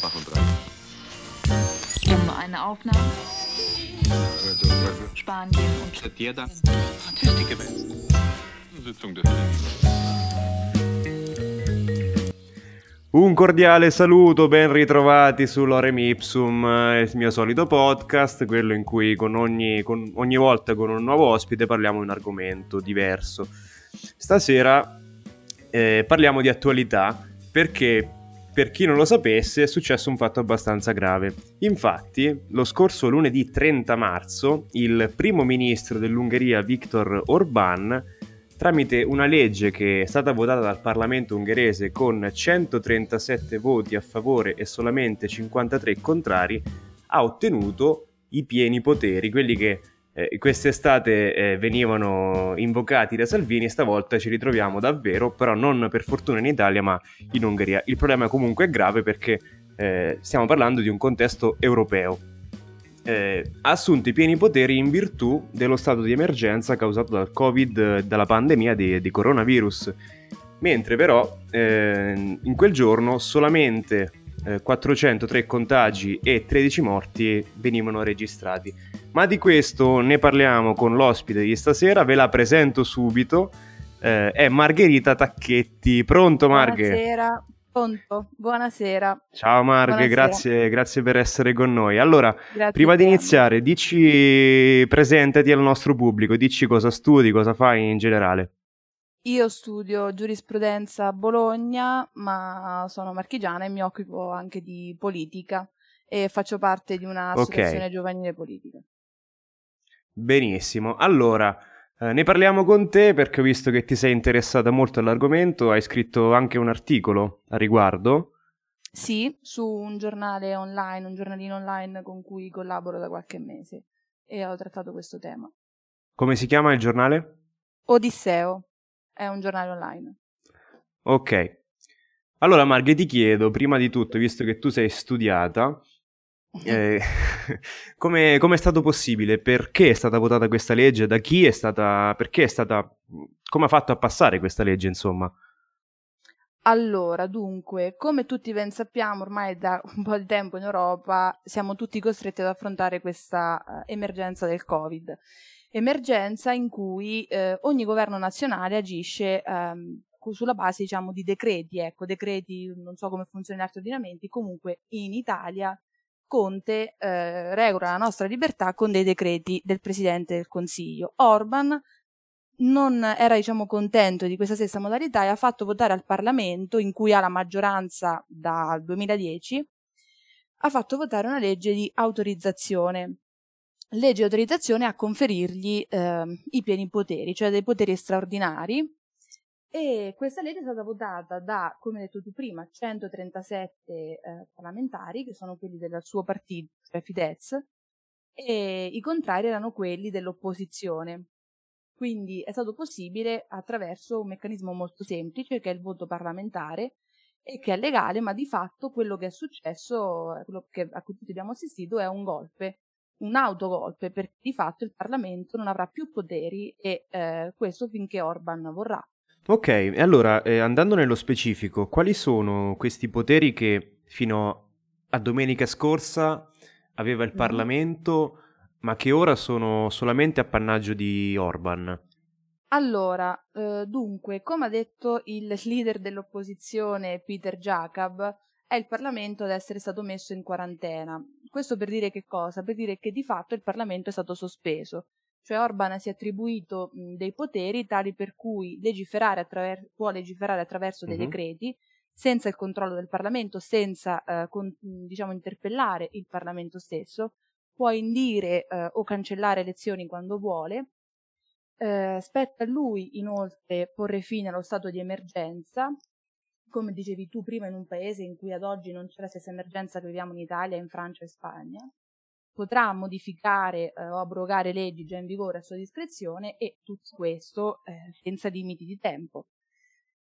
Bach und Brand. Um eine Aufnahme. Spanien und Setiera Statistik. Sitzung des Un cordiale saluto, ben ritrovati su Lorem Ipsum, eh, il mio solito podcast, quello in cui con ogni, con ogni volta con un nuovo ospite parliamo di un argomento diverso. Stasera eh, parliamo di attualità perché, per chi non lo sapesse, è successo un fatto abbastanza grave. Infatti, lo scorso lunedì 30 marzo, il primo ministro dell'Ungheria Viktor Orbán tramite una legge che è stata votata dal Parlamento ungherese con 137 voti a favore e solamente 53 contrari, ha ottenuto i pieni poteri, quelli che eh, quest'estate eh, venivano invocati da Salvini, stavolta ci ritroviamo davvero, però non per fortuna in Italia, ma in Ungheria. Il problema comunque è grave perché eh, stiamo parlando di un contesto europeo eh, ha assunto i pieni poteri in virtù dello stato di emergenza causato dal Covid, dalla pandemia di, di coronavirus. Mentre però eh, in quel giorno solamente eh, 403 contagi e 13 morti venivano registrati. Ma di questo ne parliamo con l'ospite di stasera, ve la presento subito. Eh, è Margherita Tacchetti. Pronto Marghe? Buonasera, Pronto, buonasera. Ciao Marghe, grazie, grazie, per essere con noi. Allora, Grazie prima di iniziare, dici, presentati al nostro pubblico, dici cosa studi, cosa fai in generale. Io studio giurisprudenza a Bologna, ma sono marchigiana e mi occupo anche di politica e faccio parte di un'associazione giovanile politica. Benissimo, allora, eh, ne parliamo con te perché ho visto che ti sei interessata molto all'argomento, hai scritto anche un articolo a riguardo. Sì, su un giornale online, un giornalino online con cui collaboro da qualche mese e ho trattato questo tema. Come si chiama il giornale? Odisseo è un giornale online. Ok. Allora Marghe ti chiedo, prima di tutto, visto che tu sei studiata, Eh, come è stato possibile? Perché è stata votata questa legge? Da chi è stata? Perché è stata? Come ha fatto a passare questa legge, insomma? Allora, dunque, come tutti ben sappiamo, ormai da un po' di tempo in Europa siamo tutti costretti ad affrontare questa uh, emergenza del Covid. Emergenza in cui eh, ogni governo nazionale agisce um, sulla base, diciamo, di decreti, ecco, decreti, non so come funzionano gli altri ordinamenti, comunque in Italia Conte eh, regola la nostra libertà con dei decreti del Presidente del Consiglio. Orban non era diciamo, contento di questa stessa modalità e ha fatto votare al Parlamento, in cui ha la maggioranza dal 2010, ha fatto votare una legge di autorizzazione. Legge di autorizzazione a conferirgli eh, i pieni poteri, cioè dei poteri straordinari, e questa legge è stata votata da, come detto tu prima, 137 eh, parlamentari, che sono quelli del suo partito, cioè Fidesz, e i contrari erano quelli dell'opposizione. Quindi è stato possibile attraverso un meccanismo molto semplice, che è il voto parlamentare, e che è legale, ma di fatto quello che è successo, quello che, a cui tutti abbiamo assistito, è un golpe, un autogolpe, perché di fatto il Parlamento non avrà più poteri e eh, questo finché Orban vorrà. Ok, e allora eh, andando nello specifico, quali sono questi poteri che fino a domenica scorsa aveva il Mhm. Parlamento, ma che ora sono solamente appannaggio di Orban? Allora, eh, dunque, come ha detto il leader dell'opposizione Peter Jacob, è il Parlamento ad essere stato messo in quarantena. Questo per dire che cosa? Per dire che di fatto il Parlamento è stato sospeso. Cioè Orban si è attribuito mh, dei poteri tali per cui legiferare attraver- può legiferare attraverso dei Mhm. decreti senza il controllo del Parlamento, senza eh, con- diciamo interpellare il Parlamento stesso, può indire eh, o cancellare elezioni quando vuole. Eh, spetta a lui inoltre porre fine allo stato di emergenza, come dicevi tu prima, in un paese in cui ad oggi non c'è la stessa emergenza che viviamo in Italia, in Francia e Spagna potrà modificare eh, o abrogare leggi già in vigore a sua discrezione e tutto questo eh, senza limiti di tempo.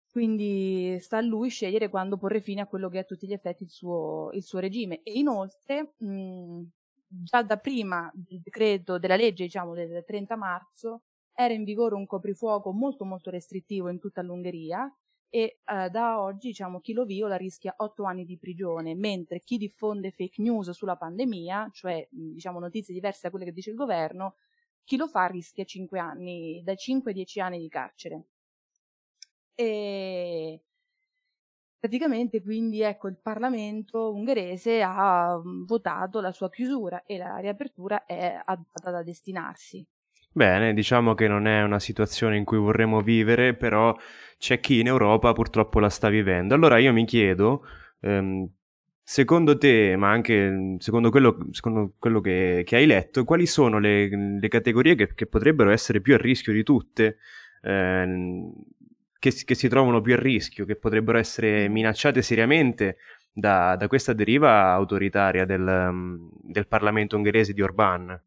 Quindi sta a lui scegliere quando porre fine a quello che è a tutti gli effetti il suo, il suo regime. E inoltre, mh, già da prima del decreto, della legge, diciamo, del 30 marzo, era in vigore un coprifuoco molto molto restrittivo in tutta l'Ungheria e eh, da oggi diciamo, chi lo viola rischia otto anni di prigione, mentre chi diffonde fake news sulla pandemia, cioè diciamo, notizie diverse da quelle che dice il governo, chi lo fa rischia 5 anni, dai 5 ai 10 anni di carcere. E praticamente quindi ecco il Parlamento ungherese ha votato la sua chiusura e la riapertura è adatta da destinarsi. Bene, diciamo che non è una situazione in cui vorremmo vivere, però c'è chi in Europa purtroppo la sta vivendo. Allora io mi chiedo, ehm, secondo te, ma anche secondo quello, secondo quello che, che, hai letto, quali sono le, le categorie che, che, potrebbero essere più a rischio di tutte, ehm, che, che, si trovano più a rischio, che potrebbero essere minacciate seriamente da, da questa deriva autoritaria del, del Parlamento ungherese di Orbán?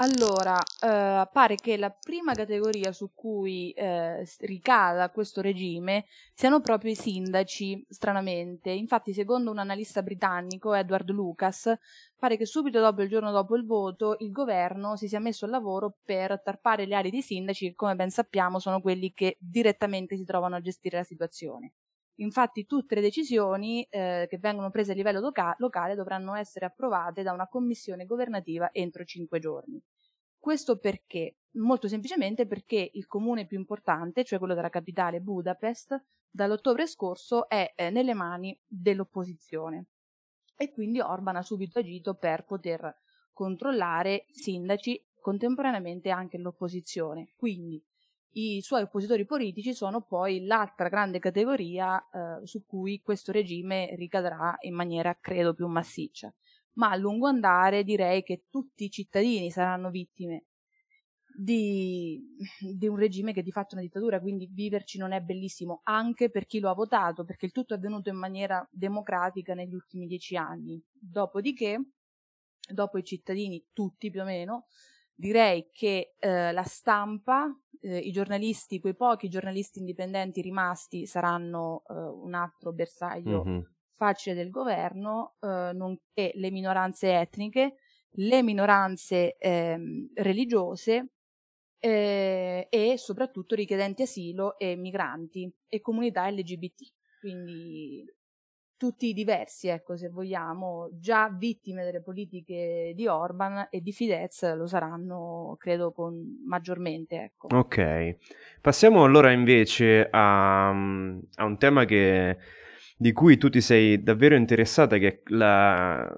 Allora, eh, pare che la prima categoria su cui eh, ricada questo regime siano proprio i sindaci, stranamente. Infatti, secondo un analista britannico, Edward Lucas, pare che subito dopo il giorno dopo il voto il governo si sia messo al lavoro per tarpare le ali dei sindaci che, come ben sappiamo, sono quelli che direttamente si trovano a gestire la situazione. Infatti tutte le decisioni eh, che vengono prese a livello loca- locale dovranno essere approvate da una commissione governativa entro cinque giorni. Questo perché? Molto semplicemente perché il comune più importante, cioè quello della capitale Budapest, dall'ottobre scorso è eh, nelle mani dell'opposizione. E quindi Orban ha subito agito per poter controllare i sindaci, contemporaneamente anche l'opposizione. Quindi i suoi oppositori politici sono poi l'altra grande categoria eh, su cui questo regime ricadrà in maniera, credo, più massiccia. Ma a lungo andare direi che tutti i cittadini saranno vittime di, di, un regime che di fatto è una dittatura, quindi viverci non è bellissimo anche per chi lo ha votato, perché il tutto è avvenuto in maniera democratica negli ultimi dieci anni. Dopodiché, dopo i cittadini, tutti più o meno, direi che eh, la stampa, eh, i giornalisti, quei pochi giornalisti indipendenti rimasti saranno eh, un altro bersaglio mm-hmm. facile del governo, eh, nonché le minoranze etniche, le minoranze ehm, religiose eh, e soprattutto richiedenti asilo e migranti e comunità LGBT. Quindi tutti diversi, ecco, se vogliamo, già vittime delle politiche di Orban e di Fidesz lo saranno, credo, con maggiormente, ecco. Ok. Passiamo allora invece a, a un tema che, di cui tu ti sei davvero interessata, che è la,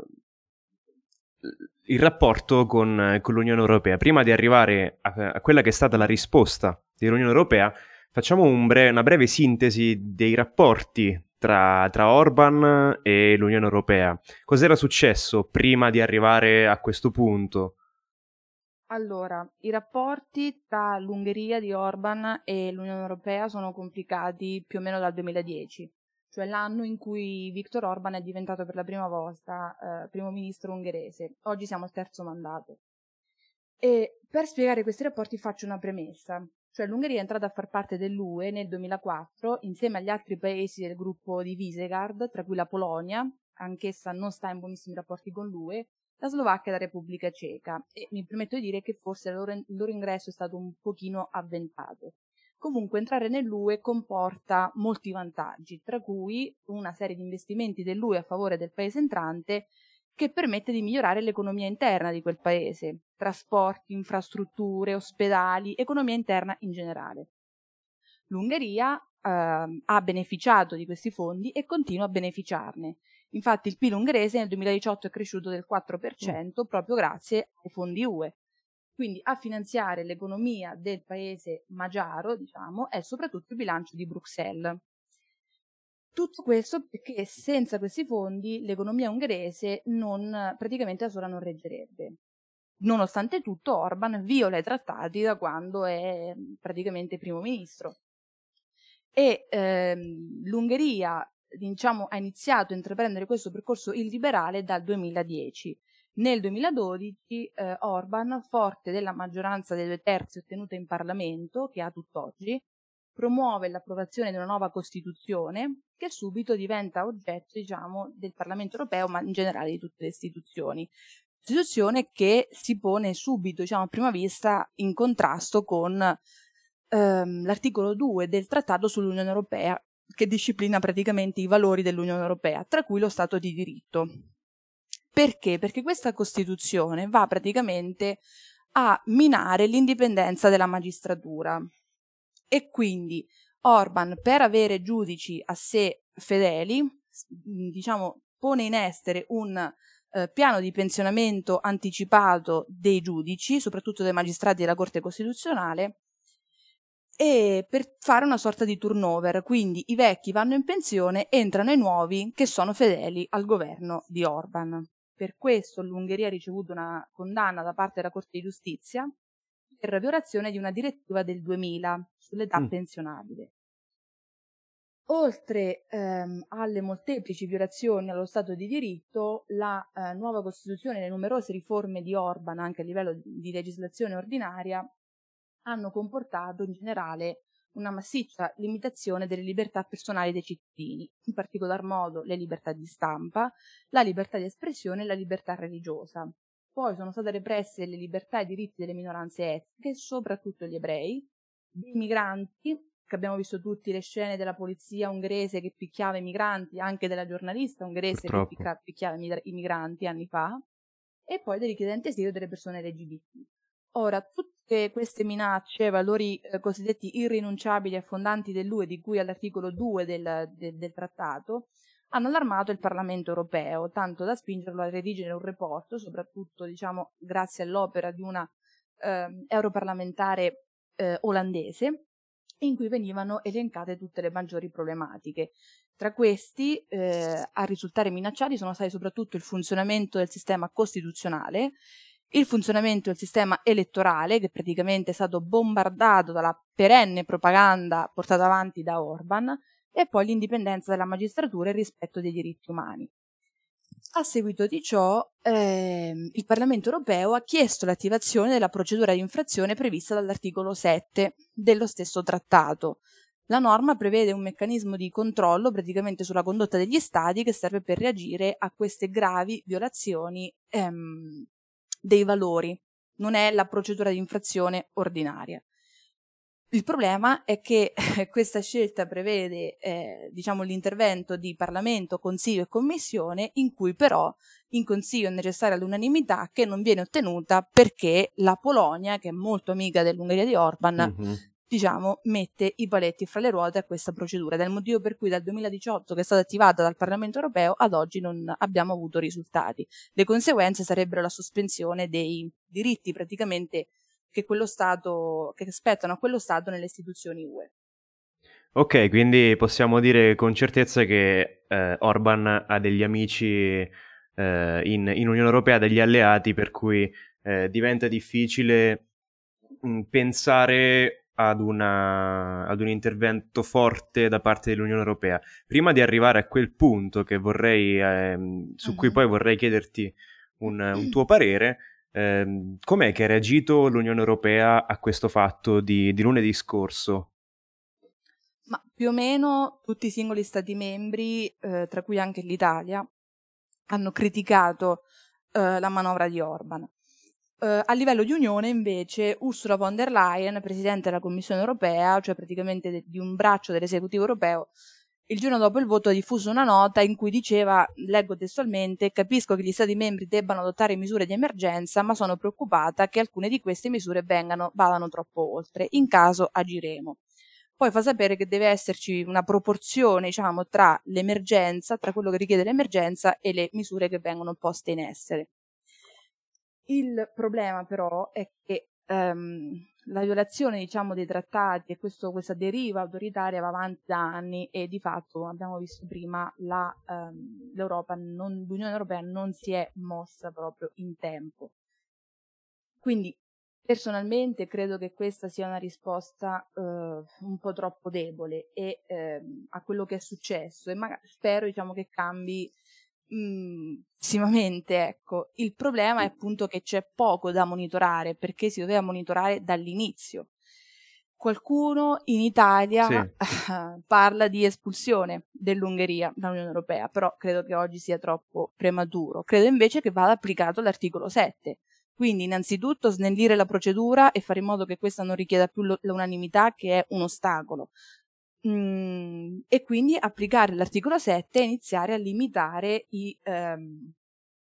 il rapporto con, con, l'Unione Europea. Prima di arrivare a, a, quella che è stata la risposta dell'Unione Europea, facciamo un bre- una breve sintesi dei rapporti tra, tra Orban e l'Unione Europea. Cos'era successo prima di arrivare a questo punto? Allora, i rapporti tra l'Ungheria di Orban e l'Unione Europea sono complicati più o meno dal 2010, cioè l'anno in cui Viktor Orban è diventato per la prima volta eh, primo ministro ungherese. Oggi siamo al terzo mandato. E per spiegare questi rapporti faccio una premessa. Cioè l'Ungheria è entrata a far parte dell'UE nel 2004 insieme agli altri paesi del gruppo di Visegrad, tra cui la Polonia, anch'essa non sta in buonissimi rapporti con l'UE, la Slovacchia e la Repubblica Ceca e mi permetto di dire che forse il loro, il loro ingresso è stato un pochino avventato. Comunque entrare nell'UE comporta molti vantaggi, tra cui una serie di investimenti dell'UE a favore del paese entrante che permette di migliorare l'economia interna di quel paese, trasporti, infrastrutture, ospedali, economia interna in generale. L'Ungheria eh, ha beneficiato di questi fondi e continua a beneficiarne. Infatti il PIL ungherese nel 2018 è cresciuto del 4% mm. proprio grazie ai fondi UE. Quindi a finanziare l'economia del paese magiaro, diciamo, è soprattutto il bilancio di Bruxelles. Tutto questo perché senza questi fondi l'economia ungherese non, praticamente da sola non reggerebbe. Nonostante tutto Orban viola i trattati da quando è praticamente primo ministro. E ehm, l'Ungheria diciamo, ha iniziato a intraprendere questo percorso illiberale dal 2010. Nel 2012 eh, Orban, forte della maggioranza dei due terzi ottenuta in Parlamento, che ha tutt'oggi, promuove l'approvazione di una nuova Costituzione che subito diventa oggetto, diciamo, del Parlamento europeo, ma in generale di tutte le istituzioni. Istituzione che si pone subito, diciamo, a prima vista in contrasto con ehm, l'articolo 2 del Trattato sull'Unione Europea, che disciplina praticamente i valori dell'Unione Europea, tra cui lo Stato di diritto. Perché? Perché questa Costituzione va praticamente a minare l'indipendenza della magistratura e quindi Orban, per avere giudici a sé fedeli, diciamo, pone in essere un eh, piano di pensionamento anticipato dei giudici, soprattutto dei magistrati della Corte Costituzionale, e per fare una sorta di turnover, quindi i vecchi vanno in pensione, entrano i nuovi che sono fedeli al governo di Orban. Per questo l'Ungheria ha ricevuto una condanna da parte della Corte di Giustizia per violazione di una direttiva del 2000 sull'età mm. pensionabile. Oltre ehm, alle molteplici violazioni allo Stato di diritto, la eh, nuova Costituzione e le numerose riforme di Orban, anche a livello di, di legislazione ordinaria, hanno comportato in generale una massiccia limitazione delle libertà personali dei cittadini, in particolar modo le libertà di stampa, la libertà di espressione e la libertà religiosa. Poi sono state represse le libertà e i diritti delle minoranze etniche, soprattutto gli ebrei, dei migranti che abbiamo visto tutti le scene della polizia ungherese che picchiava i migranti, anche della giornalista ungherese Purtroppo. che picca, picchiava i migranti anni fa, e poi dei richiedenti asilo delle persone LGBT. Ora, tutte queste minacce, valori eh, cosiddetti irrinunciabili e fondanti dell'UE, di cui all'articolo 2 del, de, del trattato, hanno allarmato il Parlamento europeo, tanto da spingerlo a redigere un report, soprattutto diciamo, grazie all'opera di una eh, europarlamentare eh, olandese, in cui venivano elencate tutte le maggiori problematiche. Tra questi, eh, a risultare minacciati sono stati soprattutto il funzionamento del sistema costituzionale, il funzionamento del sistema elettorale, che praticamente è stato bombardato dalla perenne propaganda portata avanti da Orban, e poi l'indipendenza della magistratura e il rispetto dei diritti umani. A seguito di ciò, ehm, il Parlamento europeo ha chiesto l'attivazione della procedura di infrazione prevista dall'articolo 7 dello stesso trattato. La norma prevede un meccanismo di controllo praticamente sulla condotta degli Stati che serve per reagire a queste gravi violazioni ehm, dei valori. Non è la procedura di infrazione ordinaria. Il problema è che questa scelta prevede eh, diciamo, l'intervento di Parlamento, Consiglio e Commissione, in cui però in Consiglio è necessaria l'unanimità che non viene ottenuta perché la Polonia, che è molto amica dell'Ungheria di Orban, mm-hmm. diciamo, mette i paletti fra le ruote a questa procedura. Ed è il motivo per cui dal 2018, che è stata attivata dal Parlamento europeo, ad oggi non abbiamo avuto risultati. Le conseguenze sarebbero la sospensione dei diritti praticamente che, quello stato, che spettano a quello Stato nelle istituzioni UE. Ok, quindi possiamo dire con certezza che eh, Orban ha degli amici eh, in, in, Unione Europea, degli alleati, per cui eh, diventa difficile mh, mm, pensare ad, una, ad, un intervento forte da parte dell'Unione Europea. Prima di arrivare a quel punto vorrei, ehm, su cui poi vorrei chiederti un, un tuo parere, eh, com'è che ha reagito l'Unione Europea a questo fatto di, di lunedì scorso? Ma più o meno tutti i singoli Stati membri, eh, tra cui anche l'Italia, hanno criticato eh, la manovra di Orban. Uh, a livello di Unione, invece, Ursula von der Leyen, Presidente della Commissione europea, cioè praticamente de- di un braccio dell'esecutivo europeo, il giorno dopo il voto ha diffuso una nota in cui diceva, leggo testualmente, capisco che gli Stati membri debbano adottare misure di emergenza, ma sono preoccupata che alcune di queste misure vengano, vadano troppo oltre. In caso agiremo. Poi fa sapere che deve esserci una proporzione, diciamo, tra l'emergenza, tra quello che richiede l'emergenza e le misure che vengono poste in essere. Il problema però è che um, la violazione diciamo, dei trattati e questo, questa deriva autoritaria va avanti da anni e di fatto abbiamo visto prima la, um, non, l'Unione Europea non si è mossa proprio in tempo. Quindi personalmente credo che questa sia una risposta uh, un po' troppo debole e, uh, a quello che è successo e magari spero diciamo, che cambi Simamente, ecco. Il problema è appunto che c'è poco da monitorare perché si doveva monitorare dall'inizio. Qualcuno in Italia sì. parla di espulsione dell'Ungheria dall'Unione Europea, però credo che oggi sia troppo prematuro. Credo invece che vada applicato l'articolo 7, Quindi innanzitutto snellire la procedura e fare in modo che questa non richieda più l'unanimità che è un ostacolo. Mm, e quindi applicare l'articolo 7 e iniziare a limitare i, ehm,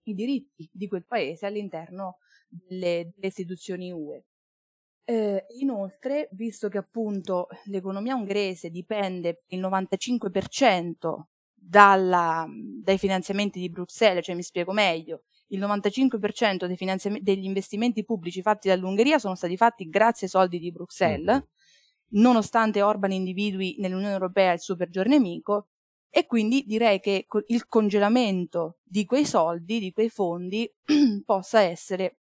i diritti di quel paese all'interno delle, delle istituzioni UE. Eh, inoltre, visto che appunto l'economia ungherese dipende il 95% dalla, dai finanziamenti di Bruxelles, cioè mi spiego meglio, il 95% dei degli investimenti pubblici fatti dall'Ungheria sono stati fatti grazie ai soldi di Bruxelles, mm nonostante Orban individui nell'Unione Europea il suo peggior nemico, e quindi direi che il congelamento di quei soldi, di quei fondi, possa essere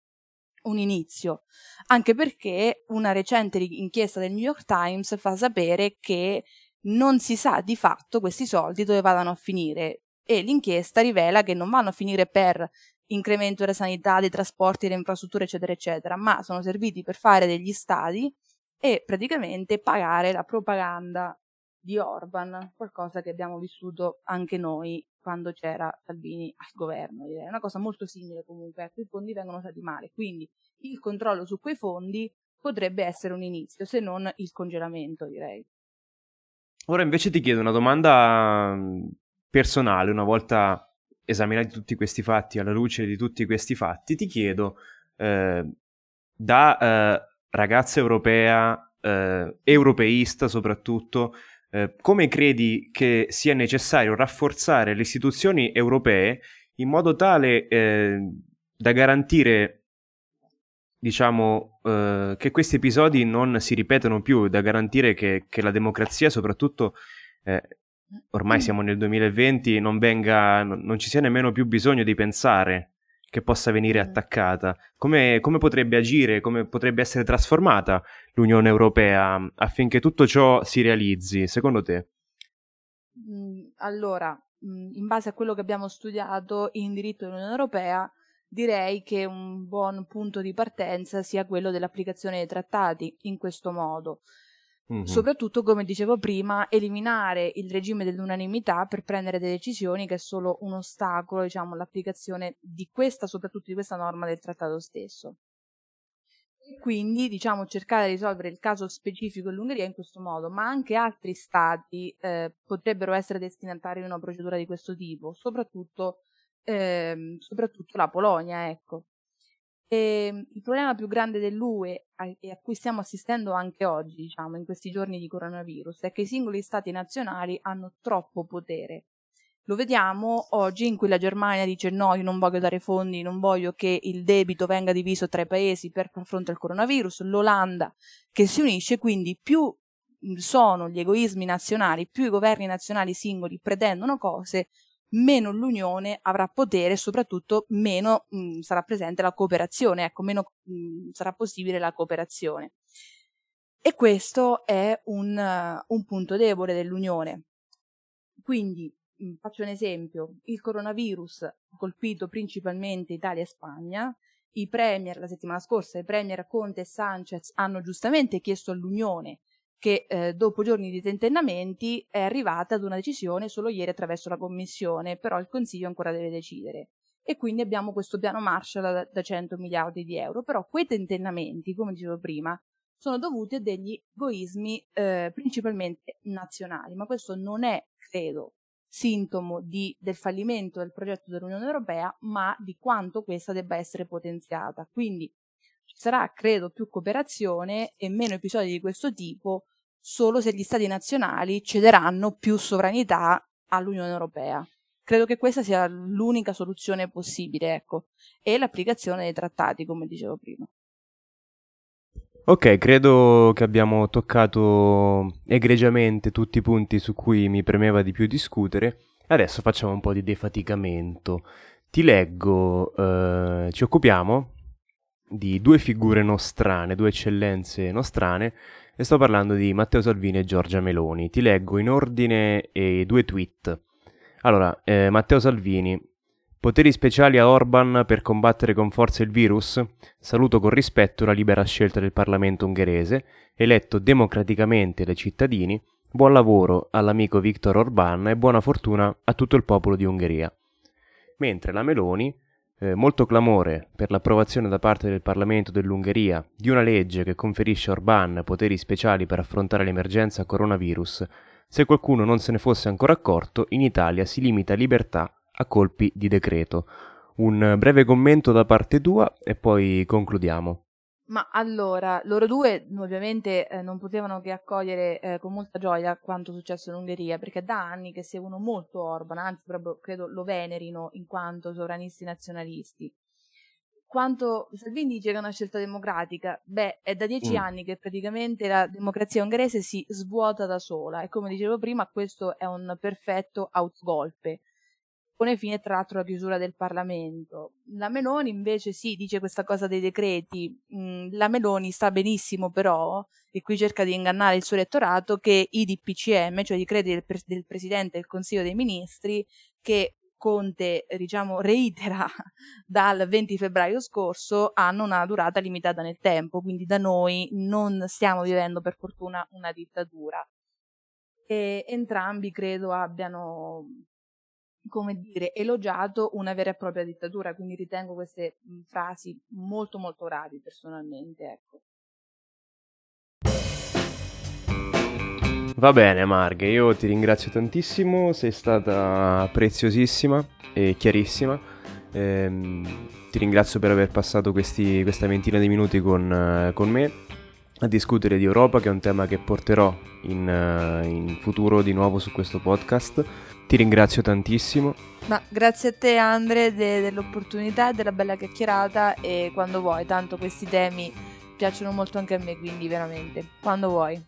un inizio, anche perché una recente inchiesta del New York Times fa sapere che non si sa di fatto questi soldi dove vadano a finire e l'inchiesta rivela che non vanno a finire per incremento della sanità, dei trasporti, delle infrastrutture, eccetera, eccetera, ma sono serviti per fare degli stadi e praticamente pagare la propaganda di Orban, qualcosa che abbiamo vissuto anche noi quando c'era Salvini al governo. È una cosa molto simile comunque, ecco, i fondi vengono usati male, quindi il controllo su quei fondi potrebbe essere un inizio, se non il congelamento, direi. Ora invece ti chiedo una domanda personale, una volta esaminati tutti questi fatti, alla luce di tutti questi fatti, ti chiedo eh, da eh, ragazza europea, eh, europeista soprattutto, eh, come credi che sia necessario rafforzare le istituzioni europee in modo tale eh, da garantire, diciamo, eh, che questi episodi non si ripetano più, da garantire che, che la democrazia soprattutto eh, ormai siamo nel 2020, non, venga, non ci sia nemmeno più bisogno di pensare che possa venire attaccata? Come, come, potrebbe agire, come potrebbe essere trasformata l'Unione Europea affinché tutto ciò si realizzi, secondo te? Mm, allora, mm, in base a quello che abbiamo studiato in diritto dell'Unione Europea, direi che un buon punto di partenza sia quello dell'applicazione dei trattati in questo modo. Mm-hmm. Soprattutto, come dicevo prima, eliminare il regime dell'unanimità per prendere delle decisioni che è solo un ostacolo, diciamo, all'applicazione di questa, soprattutto di questa norma del trattato stesso. E quindi, diciamo, cercare di risolvere il caso specifico dell'Ungheria in questo modo, ma anche altri stati eh, potrebbero essere destinatari di una procedura di questo tipo, soprattutto, eh, soprattutto la Polonia, ecco. E ehm, il problema più grande dell'UE e a cui stiamo assistendo anche oggi, diciamo, in questi giorni di coronavirus, è che i singoli stati nazionali hanno troppo potere. Lo vediamo oggi in cui la Germania dice no, io non voglio dare fondi, non voglio che il debito venga diviso tra i paesi per far fronte al coronavirus, l'Olanda che si unisce, quindi più sono gli egoismi nazionali, più i governi nazionali singoli pretendono cose, meno l'unione avrà potere e soprattutto meno mh, mm, sarà presente la cooperazione, ecco, meno mh, mm, sarà possibile la cooperazione. E questo è un, uh, un punto debole dell'unione. Quindi, mh, mm, faccio un esempio, il coronavirus ha colpito principalmente Italia e Spagna, i premier, la settimana scorsa, i premier Conte e Sanchez hanno giustamente chiesto all'Unione che eh, dopo giorni di tentennamenti è arrivata ad una decisione solo ieri attraverso la Commissione, però il Consiglio ancora deve decidere. E quindi abbiamo questo piano Marshall da, da 100 miliardi di euro, però quei tentennamenti, come dicevo prima, sono dovuti a degli egoismi eh, principalmente nazionali, ma questo non è, credo, sintomo di, del fallimento del progetto dell'Unione Europea, ma di quanto questa debba essere potenziata. Quindi ci sarà, credo, più cooperazione e meno episodi di questo tipo solo se gli stati nazionali cederanno più sovranità all'Unione Europea. Credo che questa sia l'unica soluzione possibile, ecco, e l'applicazione dei trattati, come dicevo prima. Ok, credo che abbiamo toccato egregiamente tutti i punti su cui mi premeva di più discutere. Adesso facciamo un po' di defaticamento. Ti leggo, eh, ci occupiamo di due figure nostrane, due eccellenze nostrane, e sto parlando di Matteo Salvini e Giorgia Meloni. Ti leggo in ordine i due tweet. Allora, eh, Matteo Salvini, poteri speciali a Orban per combattere con forza il virus? Saluto con rispetto la libera scelta del Parlamento ungherese, eletto democraticamente dai cittadini. Buon lavoro all'amico Viktor Orban e buona fortuna a tutto il popolo di Ungheria. Mentre la Meloni eh, molto clamore per l'approvazione da parte del Parlamento dell'Ungheria di una legge che conferisce a Orban poteri speciali per affrontare l'emergenza coronavirus, se qualcuno non se ne fosse ancora accorto, in Italia si limita libertà a colpi di decreto. Un breve commento da parte tua e poi concludiamo. Ma allora, loro due ovviamente eh, non potevano che accogliere eh, con molta gioia quanto successo in Ungheria, perché da anni che seguono molto Orban, anzi proprio credo lo venerino in quanto sovranisti nazionalisti. Quanto Salvini dice che è una scelta democratica, beh, è da dieci mm. anni che praticamente la democrazia ungherese si svuota da sola e come dicevo prima questo è un perfetto autogolpe pone fine tra l'altro alla chiusura del Parlamento. La Meloni invece sì, dice questa cosa dei decreti, mm, la Meloni sa benissimo però, e qui cerca di ingannare il suo elettorato, che i DPCM, cioè i decreti del, pre- del Presidente del Consiglio dei Ministri, che Conte diciamo, reitera dal 20 febbraio scorso, hanno una durata limitata nel tempo, quindi da noi non stiamo vivendo per fortuna una dittatura. E entrambi credo abbiano come dire, elogiato una vera e propria dittatura, quindi ritengo queste frasi molto molto gravi personalmente, ecco. Va bene Marghe, io ti ringrazio tantissimo, sei stata preziosissima e chiarissima. Ehm, ti ringrazio per aver passato questi, questa ventina di minuti con, con, me a discutere di Europa, che è un tema che porterò in, in futuro di nuovo su questo podcast. Ti ringrazio tantissimo. Ma grazie a te Andre de- dell'opportunità e della bella chiacchierata e quando vuoi, tanto questi temi piacciono molto anche a me, quindi veramente, quando vuoi.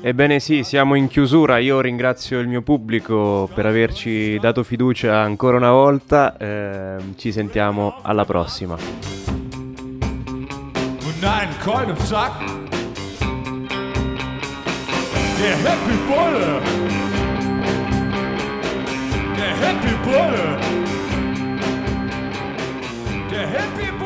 Ebbene sì, siamo in chiusura, io ringrazio il mio pubblico per averci dato fiducia ancora una volta, eh, ci sentiamo alla prossima. nein, Keulen im Sack. Der Happy Bulle. Der Happy Bulle. Der Happy Bulle.